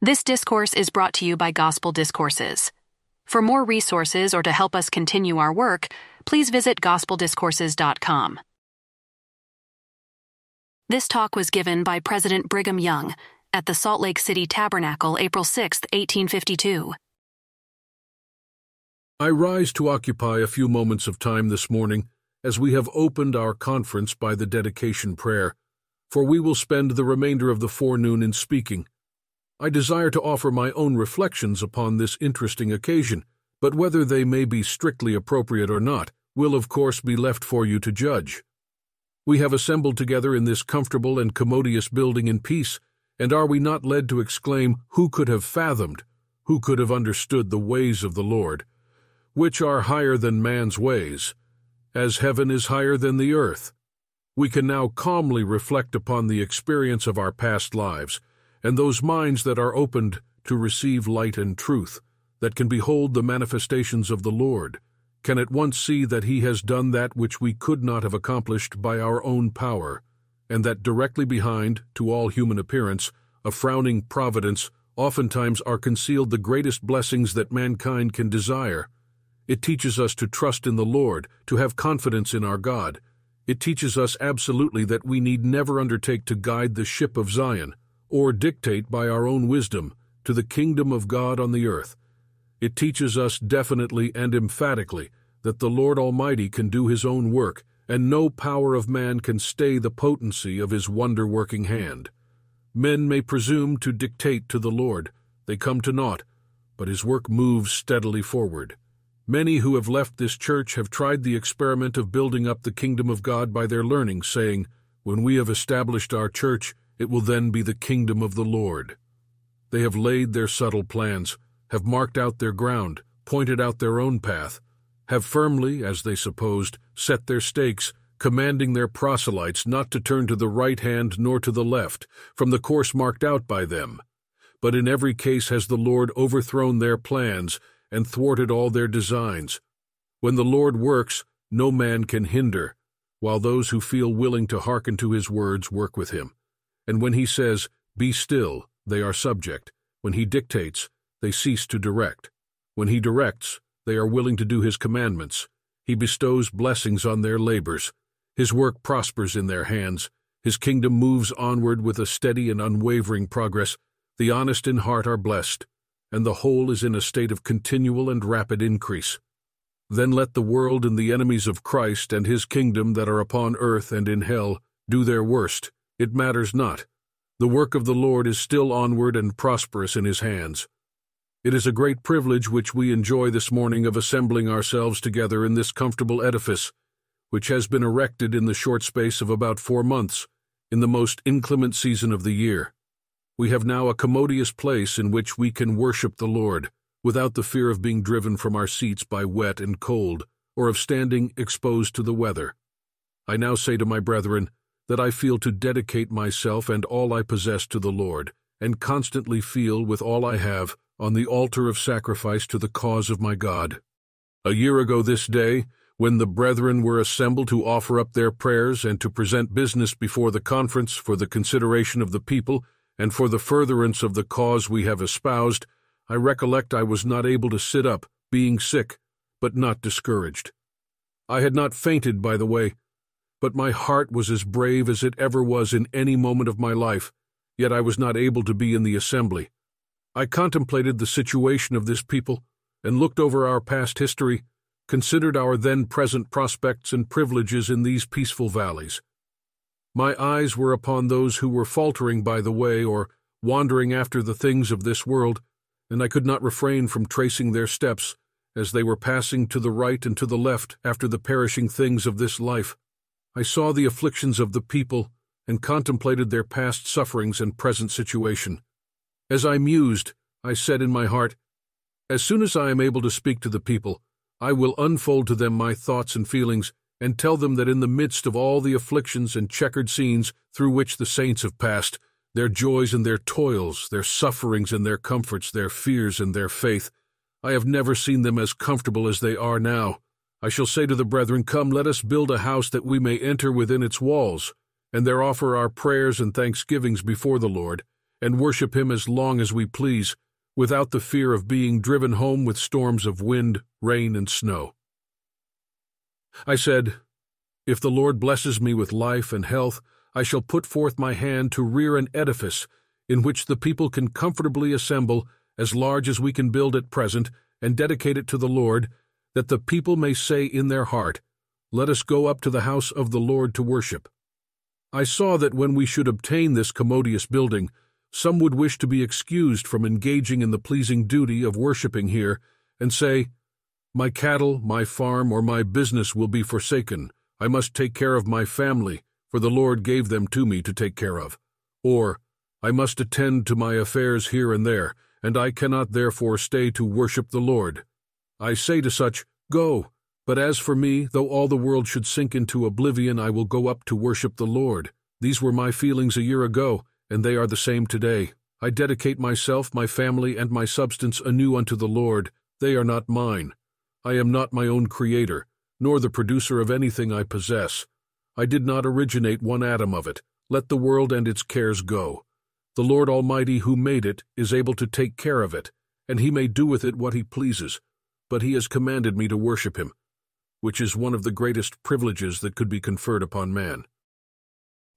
This discourse is brought to you by Gospel Discourses. For more resources or to help us continue our work, please visit gospeldiscourses.com. This talk was given by President Brigham Young at the Salt Lake City Tabernacle, April 6, 1852. I rise to occupy a few moments of time this morning as we have opened our conference by the dedication prayer, for we will spend the remainder of the forenoon in speaking. I desire to offer my own reflections upon this interesting occasion, but whether they may be strictly appropriate or not will of course be left for you to judge. We have assembled together in this comfortable and commodious building in peace, and are we not led to exclaim, Who could have fathomed, who could have understood the ways of the Lord, which are higher than man's ways, as heaven is higher than the earth? We can now calmly reflect upon the experience of our past lives, and those minds that are opened to receive light and truth, that can behold the manifestations of the Lord, can at once see that He has done that which we could not have accomplished by our own power, and that directly behind, to all human appearance, a frowning providence oftentimes are concealed the greatest blessings that mankind can desire. It teaches us to trust in the Lord, to have confidence in our God. It teaches us absolutely that we need never undertake to guide the ship of Zion, or dictate by our own wisdom to the kingdom of God on the earth. It teaches us definitely and emphatically that the Lord Almighty can do his own work, and no power of man can stay the potency of his wonder-working hand. Men may presume to dictate to the Lord, they come to naught, but his work moves steadily forward. Many who have left this church have tried the experiment of building up the kingdom of God by their learning, saying, When we have established our church, it will then be the kingdom of the Lord. They have laid their subtle plans, have marked out their ground, pointed out their own path, have firmly, as they supposed, set their stakes, commanding their proselytes not to turn to the right hand nor to the left, from the course marked out by them. But in every case has the Lord overthrown their plans and thwarted all their designs. When the Lord works, no man can hinder, while those who feel willing to hearken to his words work with him. And when he says, Be still, they are subject. When he dictates, they cease to direct. When he directs, they are willing to do his commandments. He bestows blessings on their labors. His work prospers in their hands. His kingdom moves onward with a steady and unwavering progress. The honest in heart are blessed, and the whole is in a state of continual and rapid increase. Then let the world and the enemies of Christ and his kingdom that are upon earth and in hell do their worst, it matters not. The work of the Lord is still onward and prosperous in his hands. It is a great privilege which we enjoy this morning of assembling ourselves together in this comfortable edifice, which has been erected in the short space of about four months, in the most inclement season of the year. We have now a commodious place in which we can worship the Lord, without the fear of being driven from our seats by wet and cold, or of standing exposed to the weather. I now say to my brethren, that I feel to dedicate myself and all I possess to the Lord, and constantly feel with all I have on the altar of sacrifice to the cause of my God. A year ago this day, when the brethren were assembled to offer up their prayers and to present business before the conference for the consideration of the people and for the furtherance of the cause we have espoused, I recollect I was not able to sit up, being sick, but not discouraged. I had not fainted, by the way, but my heart was as brave as it ever was in any moment of my life, yet I was not able to be in the assembly. I contemplated the situation of this people, and looked over our past history, considered our then present prospects and privileges in these peaceful valleys. My eyes were upon those who were faltering by the way or wandering after the things of this world, and I could not refrain from tracing their steps as they were passing to the right and to the left after the perishing things of this life. I saw the afflictions of the people and contemplated their past sufferings and present situation. As I mused, I said in my heart, As soon as I am able to speak to the people, I will unfold to them my thoughts and feelings and tell them that in the midst of all the afflictions and checkered scenes through which the saints have passed, their joys and their toils, their sufferings and their comforts, their fears and their faith, I have never seen them as comfortable as they are now. I shall say to the brethren, Come, let us build a house that we may enter within its walls, and there offer our prayers and thanksgivings before the Lord, and worship him as long as we please, without the fear of being driven home with storms of wind, rain, and snow. I said, If the Lord blesses me with life and health, I shall put forth my hand to rear an edifice in which the people can comfortably assemble, as large as we can build at present, and dedicate it to the Lord, that the people may say in their heart, Let us go up to the house of the Lord to worship. I saw that when we should obtain this commodious building, some would wish to be excused from engaging in the pleasing duty of worshipping here, and say, My cattle, my farm, or my business will be forsaken. I must take care of my family, for the Lord gave them to me to take care of. Or, I must attend to my affairs here and there, and I cannot therefore stay to worship the Lord. I say to such, Go, but as for me, though all the world should sink into oblivion, I will go up to worship the Lord. These were my feelings a year ago, and they are the same today. I dedicate myself, my family, and my substance anew unto the Lord. They are not mine. I am not my own creator, nor the producer of anything I possess. I did not originate one atom of it. Let the world and its cares go. The Lord Almighty who made it is able to take care of it, and he may do with it what he pleases. But he has commanded me to worship him, which is one of the greatest privileges that could be conferred upon man.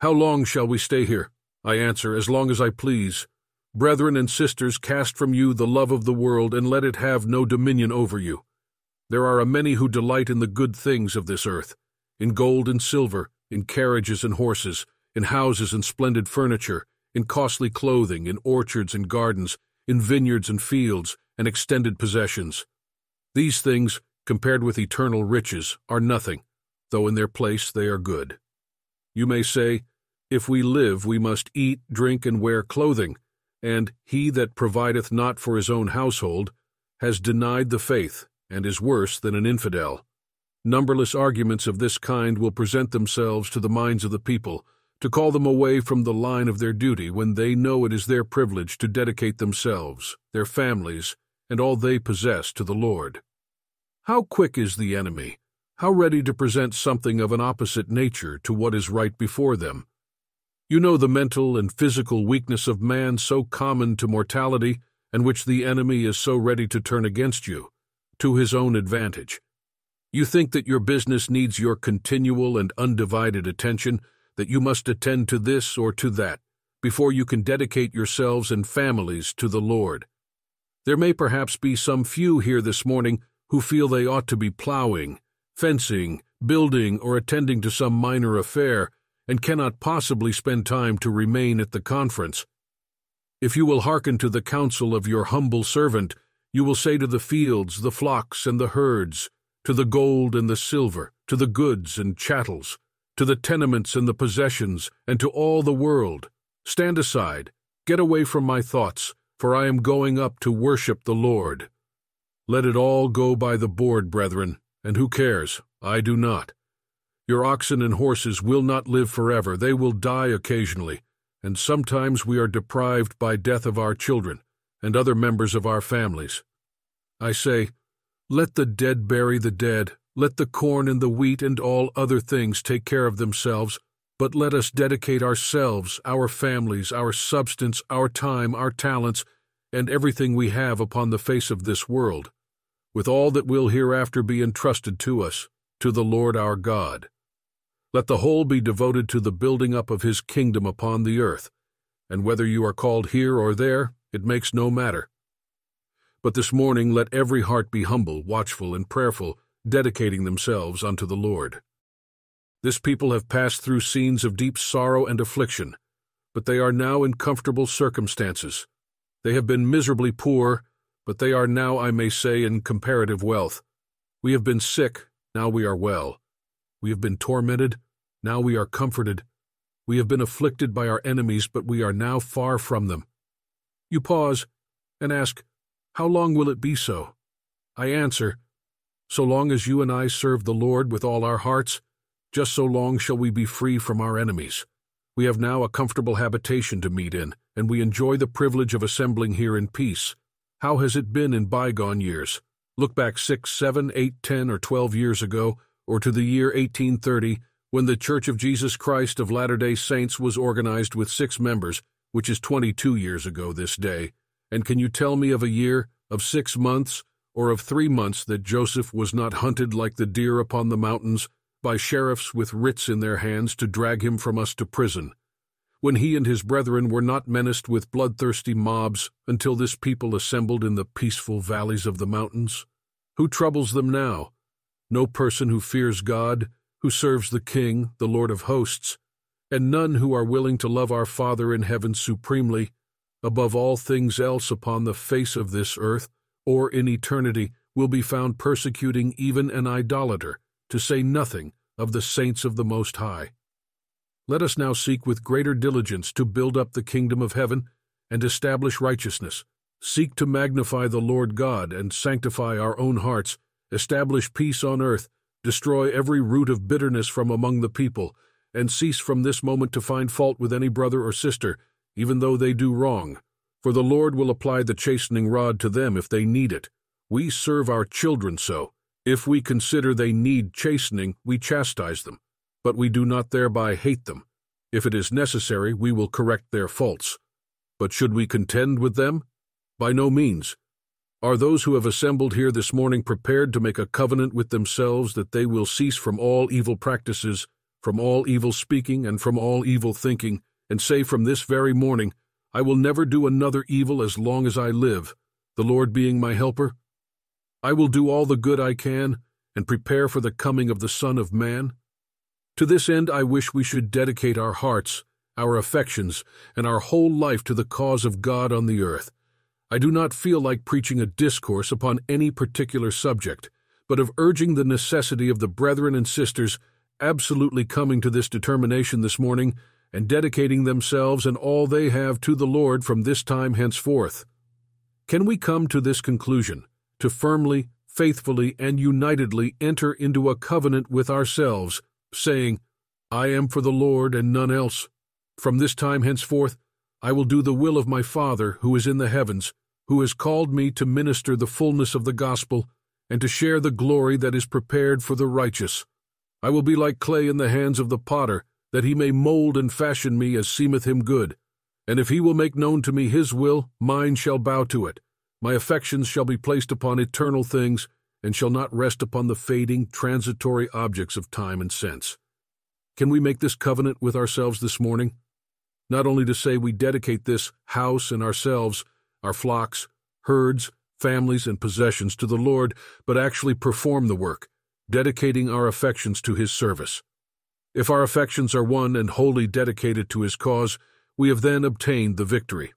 How long shall we stay here? I answer, as long as I please. Brethren and sisters, cast from you the love of the world, and let it have no dominion over you. There are a many who delight in the good things of this earth, in gold and silver, in carriages and horses, in houses and splendid furniture, in costly clothing, in orchards and gardens, in vineyards and fields, and extended possessions. These things, compared with eternal riches, are nothing, though in their place they are good. You may say, If we live, we must eat, drink, and wear clothing, and he that provideth not for his own household has denied the faith, and is worse than an infidel. Numberless arguments of this kind will present themselves to the minds of the people, to call them away from the line of their duty when they know it is their privilege to dedicate themselves, their families, and all they possess to the Lord. How quick is the enemy, how ready to present something of an opposite nature to what is right before them. You know the mental and physical weakness of man so common to mortality, and which the enemy is so ready to turn against you, to his own advantage. You think that your business needs your continual and undivided attention, that you must attend to this or to that before you can dedicate yourselves and families to the Lord. There may perhaps be some few here this morning who feel they ought to be plowing, fencing, building, or attending to some minor affair, and cannot possibly spend time to remain at the conference. If you will hearken to the counsel of your humble servant, you will say to the fields, the flocks, and the herds, to the gold and the silver, to the goods and chattels, to the tenements and the possessions, and to all the world. Stand aside, get away from my thoughts, for I am going up to worship the Lord. Let it all go by the board, brethren, and who cares? I do not. Your oxen and horses will not live forever, they will die occasionally, and sometimes we are deprived by death of our children and other members of our families. I say, let the dead bury the dead, let the corn and the wheat and all other things take care of themselves, but let us dedicate ourselves, our families, our substance, our time, our talents, and everything we have upon the face of this world, with all that will hereafter be entrusted to us, to the Lord our God. Let the whole be devoted to the building up of his kingdom upon the earth, and whether you are called here or there, it makes no matter. But this morning let every heart be humble, watchful, and prayerful, dedicating themselves unto the Lord. This people have passed through scenes of deep sorrow and affliction, but they are now in comfortable circumstances. They have been miserably poor, but they are now, I may say, in comparative wealth. We have been sick, now we are well. We have been tormented, now we are comforted. We have been afflicted by our enemies, but we are now far from them. You pause and ask, How long will it be so? I answer, so long as you and I serve the Lord with all our hearts, just so long shall we be free from our enemies. We have now a comfortable habitation to meet in, and we enjoy the privilege of assembling here in peace. How has it been in bygone years? Look back six, seven, eight, ten, or twelve years ago, or to the year 1830, when the Church of Jesus Christ of Latter day Saints was organized with six members, which is twenty-two years ago this day, and can you tell me of a year, of six months, or of three months that Joseph was not hunted like the deer upon the mountains, by sheriffs with writs in their hands to drag him from us to prison, when he and his brethren were not menaced with bloodthirsty mobs until this people assembled in the peaceful valleys of the mountains? Who troubles them now? No person who fears God, who serves the King, the Lord of hosts, and none who are willing to love our Father in heaven supremely, above all things else upon the face of this earth, or in eternity, will be found persecuting even an idolater, to say nothing of the saints of the Most High. Let us now seek with greater diligence to build up the kingdom of heaven and establish righteousness, seek to magnify the Lord God and sanctify our own hearts, establish peace on earth, destroy every root of bitterness from among the people, and cease from this moment to find fault with any brother or sister, even though they do wrong. For the Lord will apply the chastening rod to them if they need it. We serve our children so. If we consider they need chastening, we chastise them, but we do not thereby hate them. If it is necessary, we will correct their faults. But should we contend with them? By no means. Are those who have assembled here this morning prepared to make a covenant with themselves that they will cease from all evil practices, from all evil speaking, and from all evil thinking, and say from this very morning, I will never do another evil as long as I live, the Lord being my helper? I will do all the good I can, and prepare for the coming of the Son of Man. To this end I wish we should dedicate our hearts, our affections, and our whole life to the cause of God on the earth. I do not feel like preaching a discourse upon any particular subject, but of urging the necessity of the brethren and sisters absolutely coming to this determination this morning and dedicating themselves and all they have to the Lord from this time henceforth. Can we come to this conclusion? to firmly, faithfully, and unitedly enter into a covenant with ourselves, saying, I am for the Lord and none else. From this time henceforth, I will do the will of my Father who is in the heavens, who has called me to minister the fullness of the gospel, and to share the glory that is prepared for the righteous. I will be like clay in the hands of the potter, that he may mold and fashion me as seemeth him good. And if he will make known to me his will, mine shall bow to it. My affections shall be placed upon eternal things, and shall not rest upon the fading, transitory objects of time and sense. Can we make this covenant with ourselves this morning? Not only to say we dedicate this house and ourselves, our flocks, herds, families, and possessions to the Lord, but actually perform the work, dedicating our affections to His service. If our affections are one and wholly dedicated to His cause, we have then obtained the victory.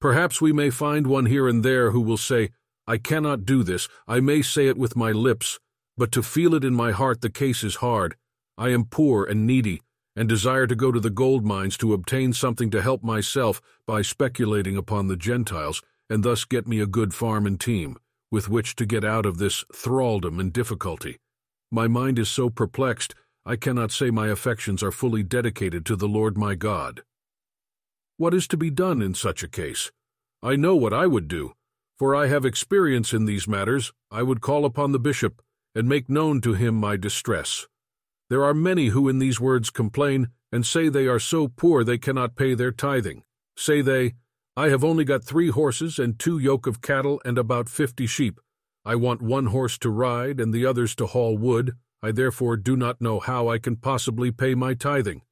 Perhaps we may find one here and there who will say, I cannot do this, I may say it with my lips, but to feel it in my heart the case is hard. I am poor and needy, and desire to go to the gold mines to obtain something to help myself by speculating upon the Gentiles, and thus get me a good farm and team, with which to get out of this thraldom and difficulty. My mind is so perplexed, I cannot say my affections are fully dedicated to the Lord my God. What is to be done in such a case? I know what I would do, for I have experience in these matters. I would call upon the bishop and make known to him my distress. There are many who in these words complain and say they are so poor they cannot pay their tithing. Say they, I have only got three horses and two yoke of cattle and about fifty sheep. I want one horse to ride and the others to haul wood. I therefore do not know how I can possibly pay my tithing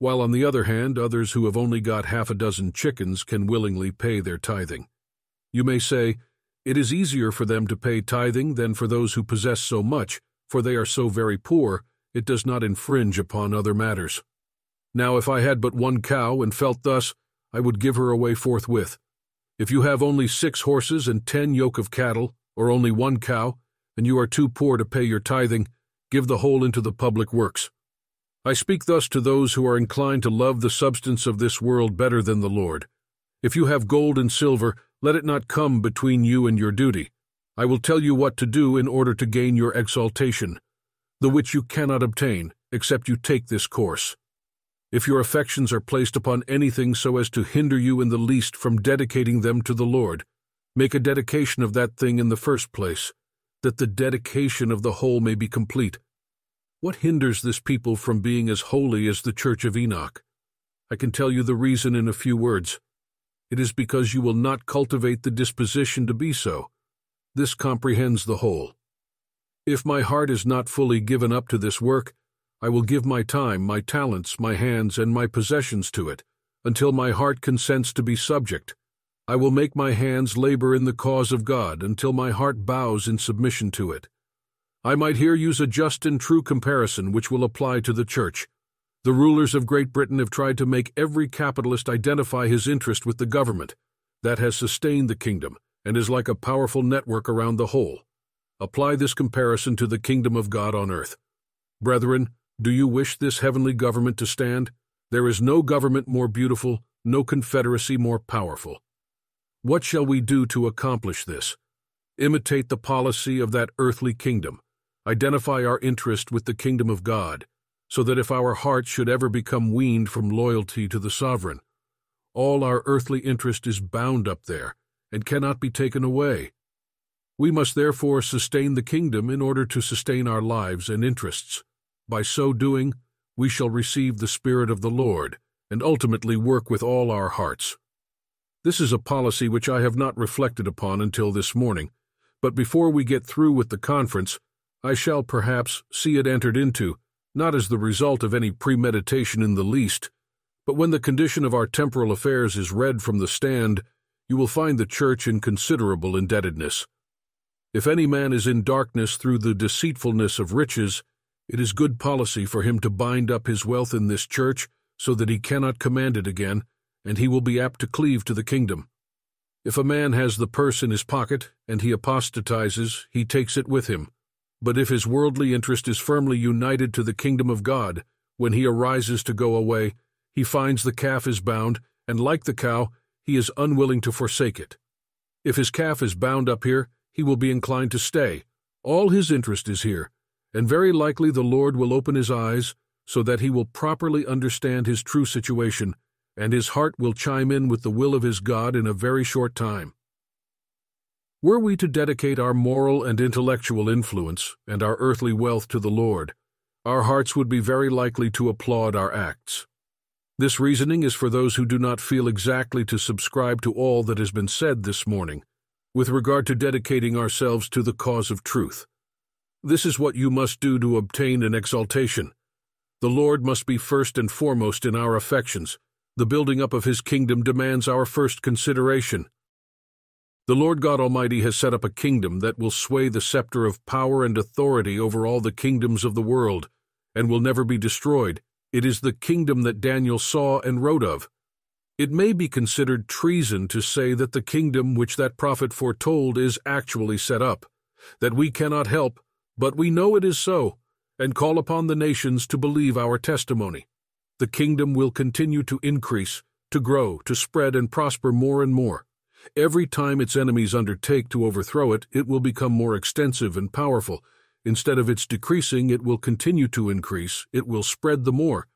while on the other hand others who have only got half a dozen chickens can willingly pay their tithing. You may say, it is easier for them to pay tithing than for those who possess so much, for they are so very poor, it does not infringe upon other matters. Now if I had but one cow and felt thus, I would give her away forthwith. If you have only six horses and ten yoke of cattle, or only one cow, and you are too poor to pay your tithing, give the whole into the public works. I speak thus to those who are inclined to love the substance of this world better than the Lord. If you have gold and silver, let it not come between you and your duty. I will tell you what to do in order to gain your exaltation, the which you cannot obtain, except you take this course. If your affections are placed upon anything so as to hinder you in the least from dedicating them to the Lord, make a dedication of that thing in the first place, that the dedication of the whole may be complete. What hinders this people from being as holy as the church of Enoch? I can tell you the reason in a few words. It is because you will not cultivate the disposition to be so. This comprehends the whole. If my heart is not fully given up to this work, I will give my time, my talents, my hands, and my possessions to it, until my heart consents to be subject. I will make my hands labor in the cause of God until my heart bows in submission to it. I might here use a just and true comparison which will apply to the Church. The rulers of Great Britain have tried to make every capitalist identify his interest with the government. That has sustained the kingdom and is like a powerful network around the whole. Apply this comparison to the kingdom of God on earth. Brethren, do you wish this heavenly government to stand? There is no government more beautiful, no confederacy more powerful. What shall we do to accomplish this? Imitate the policy of that earthly kingdom. Identify our interest with the kingdom of God, so that if our hearts should ever become weaned from loyalty to the sovereign, all our earthly interest is bound up there and cannot be taken away. We must therefore sustain the kingdom in order to sustain our lives and interests. By so doing, we shall receive the Spirit of the Lord and ultimately work with all our hearts. This is a policy which I have not reflected upon until this morning, but before we get through with the conference, I shall perhaps see it entered into, not as the result of any premeditation in the least, but when the condition of our temporal affairs is read from the stand, you will find the Church in considerable indebtedness. If any man is in darkness through the deceitfulness of riches, it is good policy for him to bind up his wealth in this church so that he cannot command it again, and he will be apt to cleave to the kingdom. If a man has the purse in his pocket, and he apostatizes, he takes it with him. But if his worldly interest is firmly united to the kingdom of God, when he arises to go away, he finds the calf is bound, and like the cow, he is unwilling to forsake it. If his calf is bound up here, he will be inclined to stay. All his interest is here, and very likely the Lord will open his eyes so that he will properly understand his true situation, and his heart will chime in with the will of his God in a very short time. Were we to dedicate our moral and intellectual influence and our earthly wealth to the Lord, our hearts would be very likely to applaud our acts. This reasoning is for those who do not feel exactly to subscribe to all that has been said this morning with regard to dedicating ourselves to the cause of truth. This is what you must do to obtain an exaltation. The Lord must be first and foremost in our affections. The building up of his kingdom demands our first consideration. The Lord God Almighty has set up a kingdom that will sway the scepter of power and authority over all the kingdoms of the world, and will never be destroyed. It is the kingdom that Daniel saw and wrote of. It may be considered treason to say that the kingdom which that prophet foretold is actually set up, that we cannot help, but we know it is so, and call upon the nations to believe our testimony. The kingdom will continue to increase, to grow, to spread and prosper more and more. Every time its enemies undertake to overthrow it, it will become more extensive and powerful. Instead of its decreasing, it will continue to increase, it will spread the more,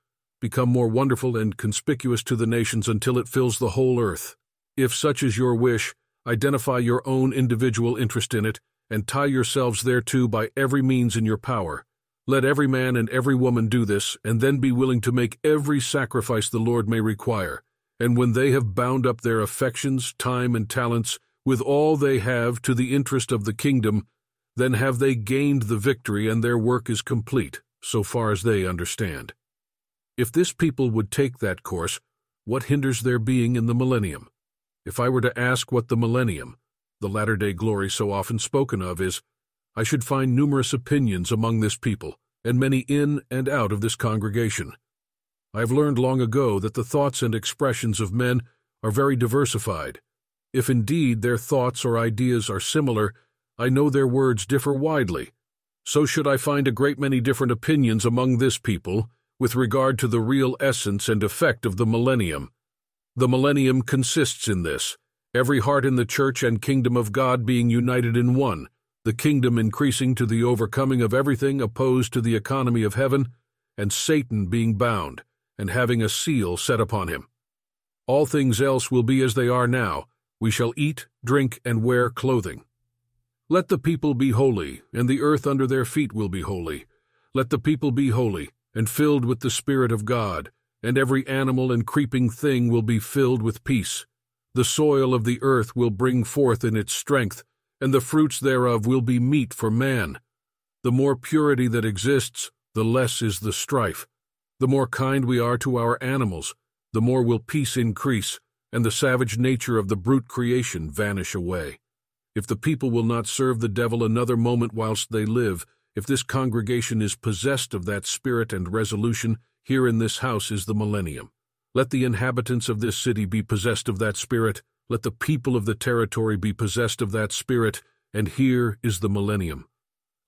become more wonderful and conspicuous to the nations until it fills the whole earth. If such is your wish, identify your own individual interest in it, and tie yourselves thereto by every means in your power. Let every man and every woman do this, and then be willing to make every sacrifice the Lord may require. And when they have bound up their affections, time, and talents, with all they have to the interest of the kingdom, then have they gained the victory, and their work is complete, so far as they understand. If this people would take that course, what hinders their being in the millennium? If I were to ask what the millennium, the latter day glory so often spoken of, is, I should find numerous opinions among this people, and many in and out of this congregation. I have learned long ago that the thoughts and expressions of men are very diversified. If indeed their thoughts or ideas are similar, I know their words differ widely. So should I find a great many different opinions among this people, with regard to the real essence and effect of the millennium. The millennium consists in this every heart in the church and kingdom of God being united in one, the kingdom increasing to the overcoming of everything opposed to the economy of heaven, and Satan being bound, and having a seal set upon him. All things else will be as they are now. We shall eat, drink, and wear clothing. Let the people be holy, and the earth under their feet will be holy. Let the people be holy, and filled with the Spirit of God, and every animal and creeping thing will be filled with peace. The soil of the earth will bring forth in its strength, and the fruits thereof will be meat for man. The more purity that exists, the less is the strife. The more kind we are to our animals, the more will peace increase, and the savage nature of the brute creation vanish away. If the people will not serve the devil another moment whilst they live, if this congregation is possessed of that spirit and resolution, here in this house is the millennium. Let the inhabitants of this city be possessed of that spirit, let the people of the territory be possessed of that spirit, and here is the millennium.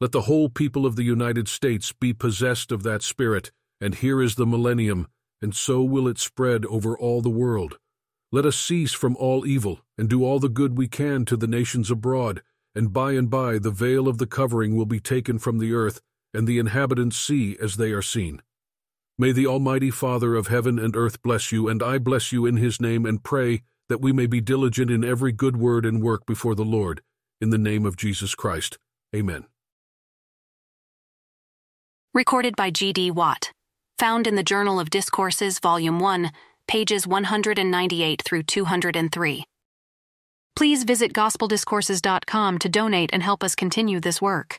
Let the whole people of the United States be possessed of that spirit, and here is the millennium, and so will it spread over all the world. Let us cease from all evil, and do all the good we can to the nations abroad, and by and by the veil of the covering will be taken from the earth, and the inhabitants see as they are seen. May the Almighty Father of heaven and earth bless you, and I bless you in his name, and pray that we may be diligent in every good word and work before the Lord, in the name of Jesus Christ. Amen. Recorded by G.D. Watt. Found in the Journal of Discourses, Volume 1, pages 198 through 203. Please visit gospeldiscourses.com to donate and help us continue this work.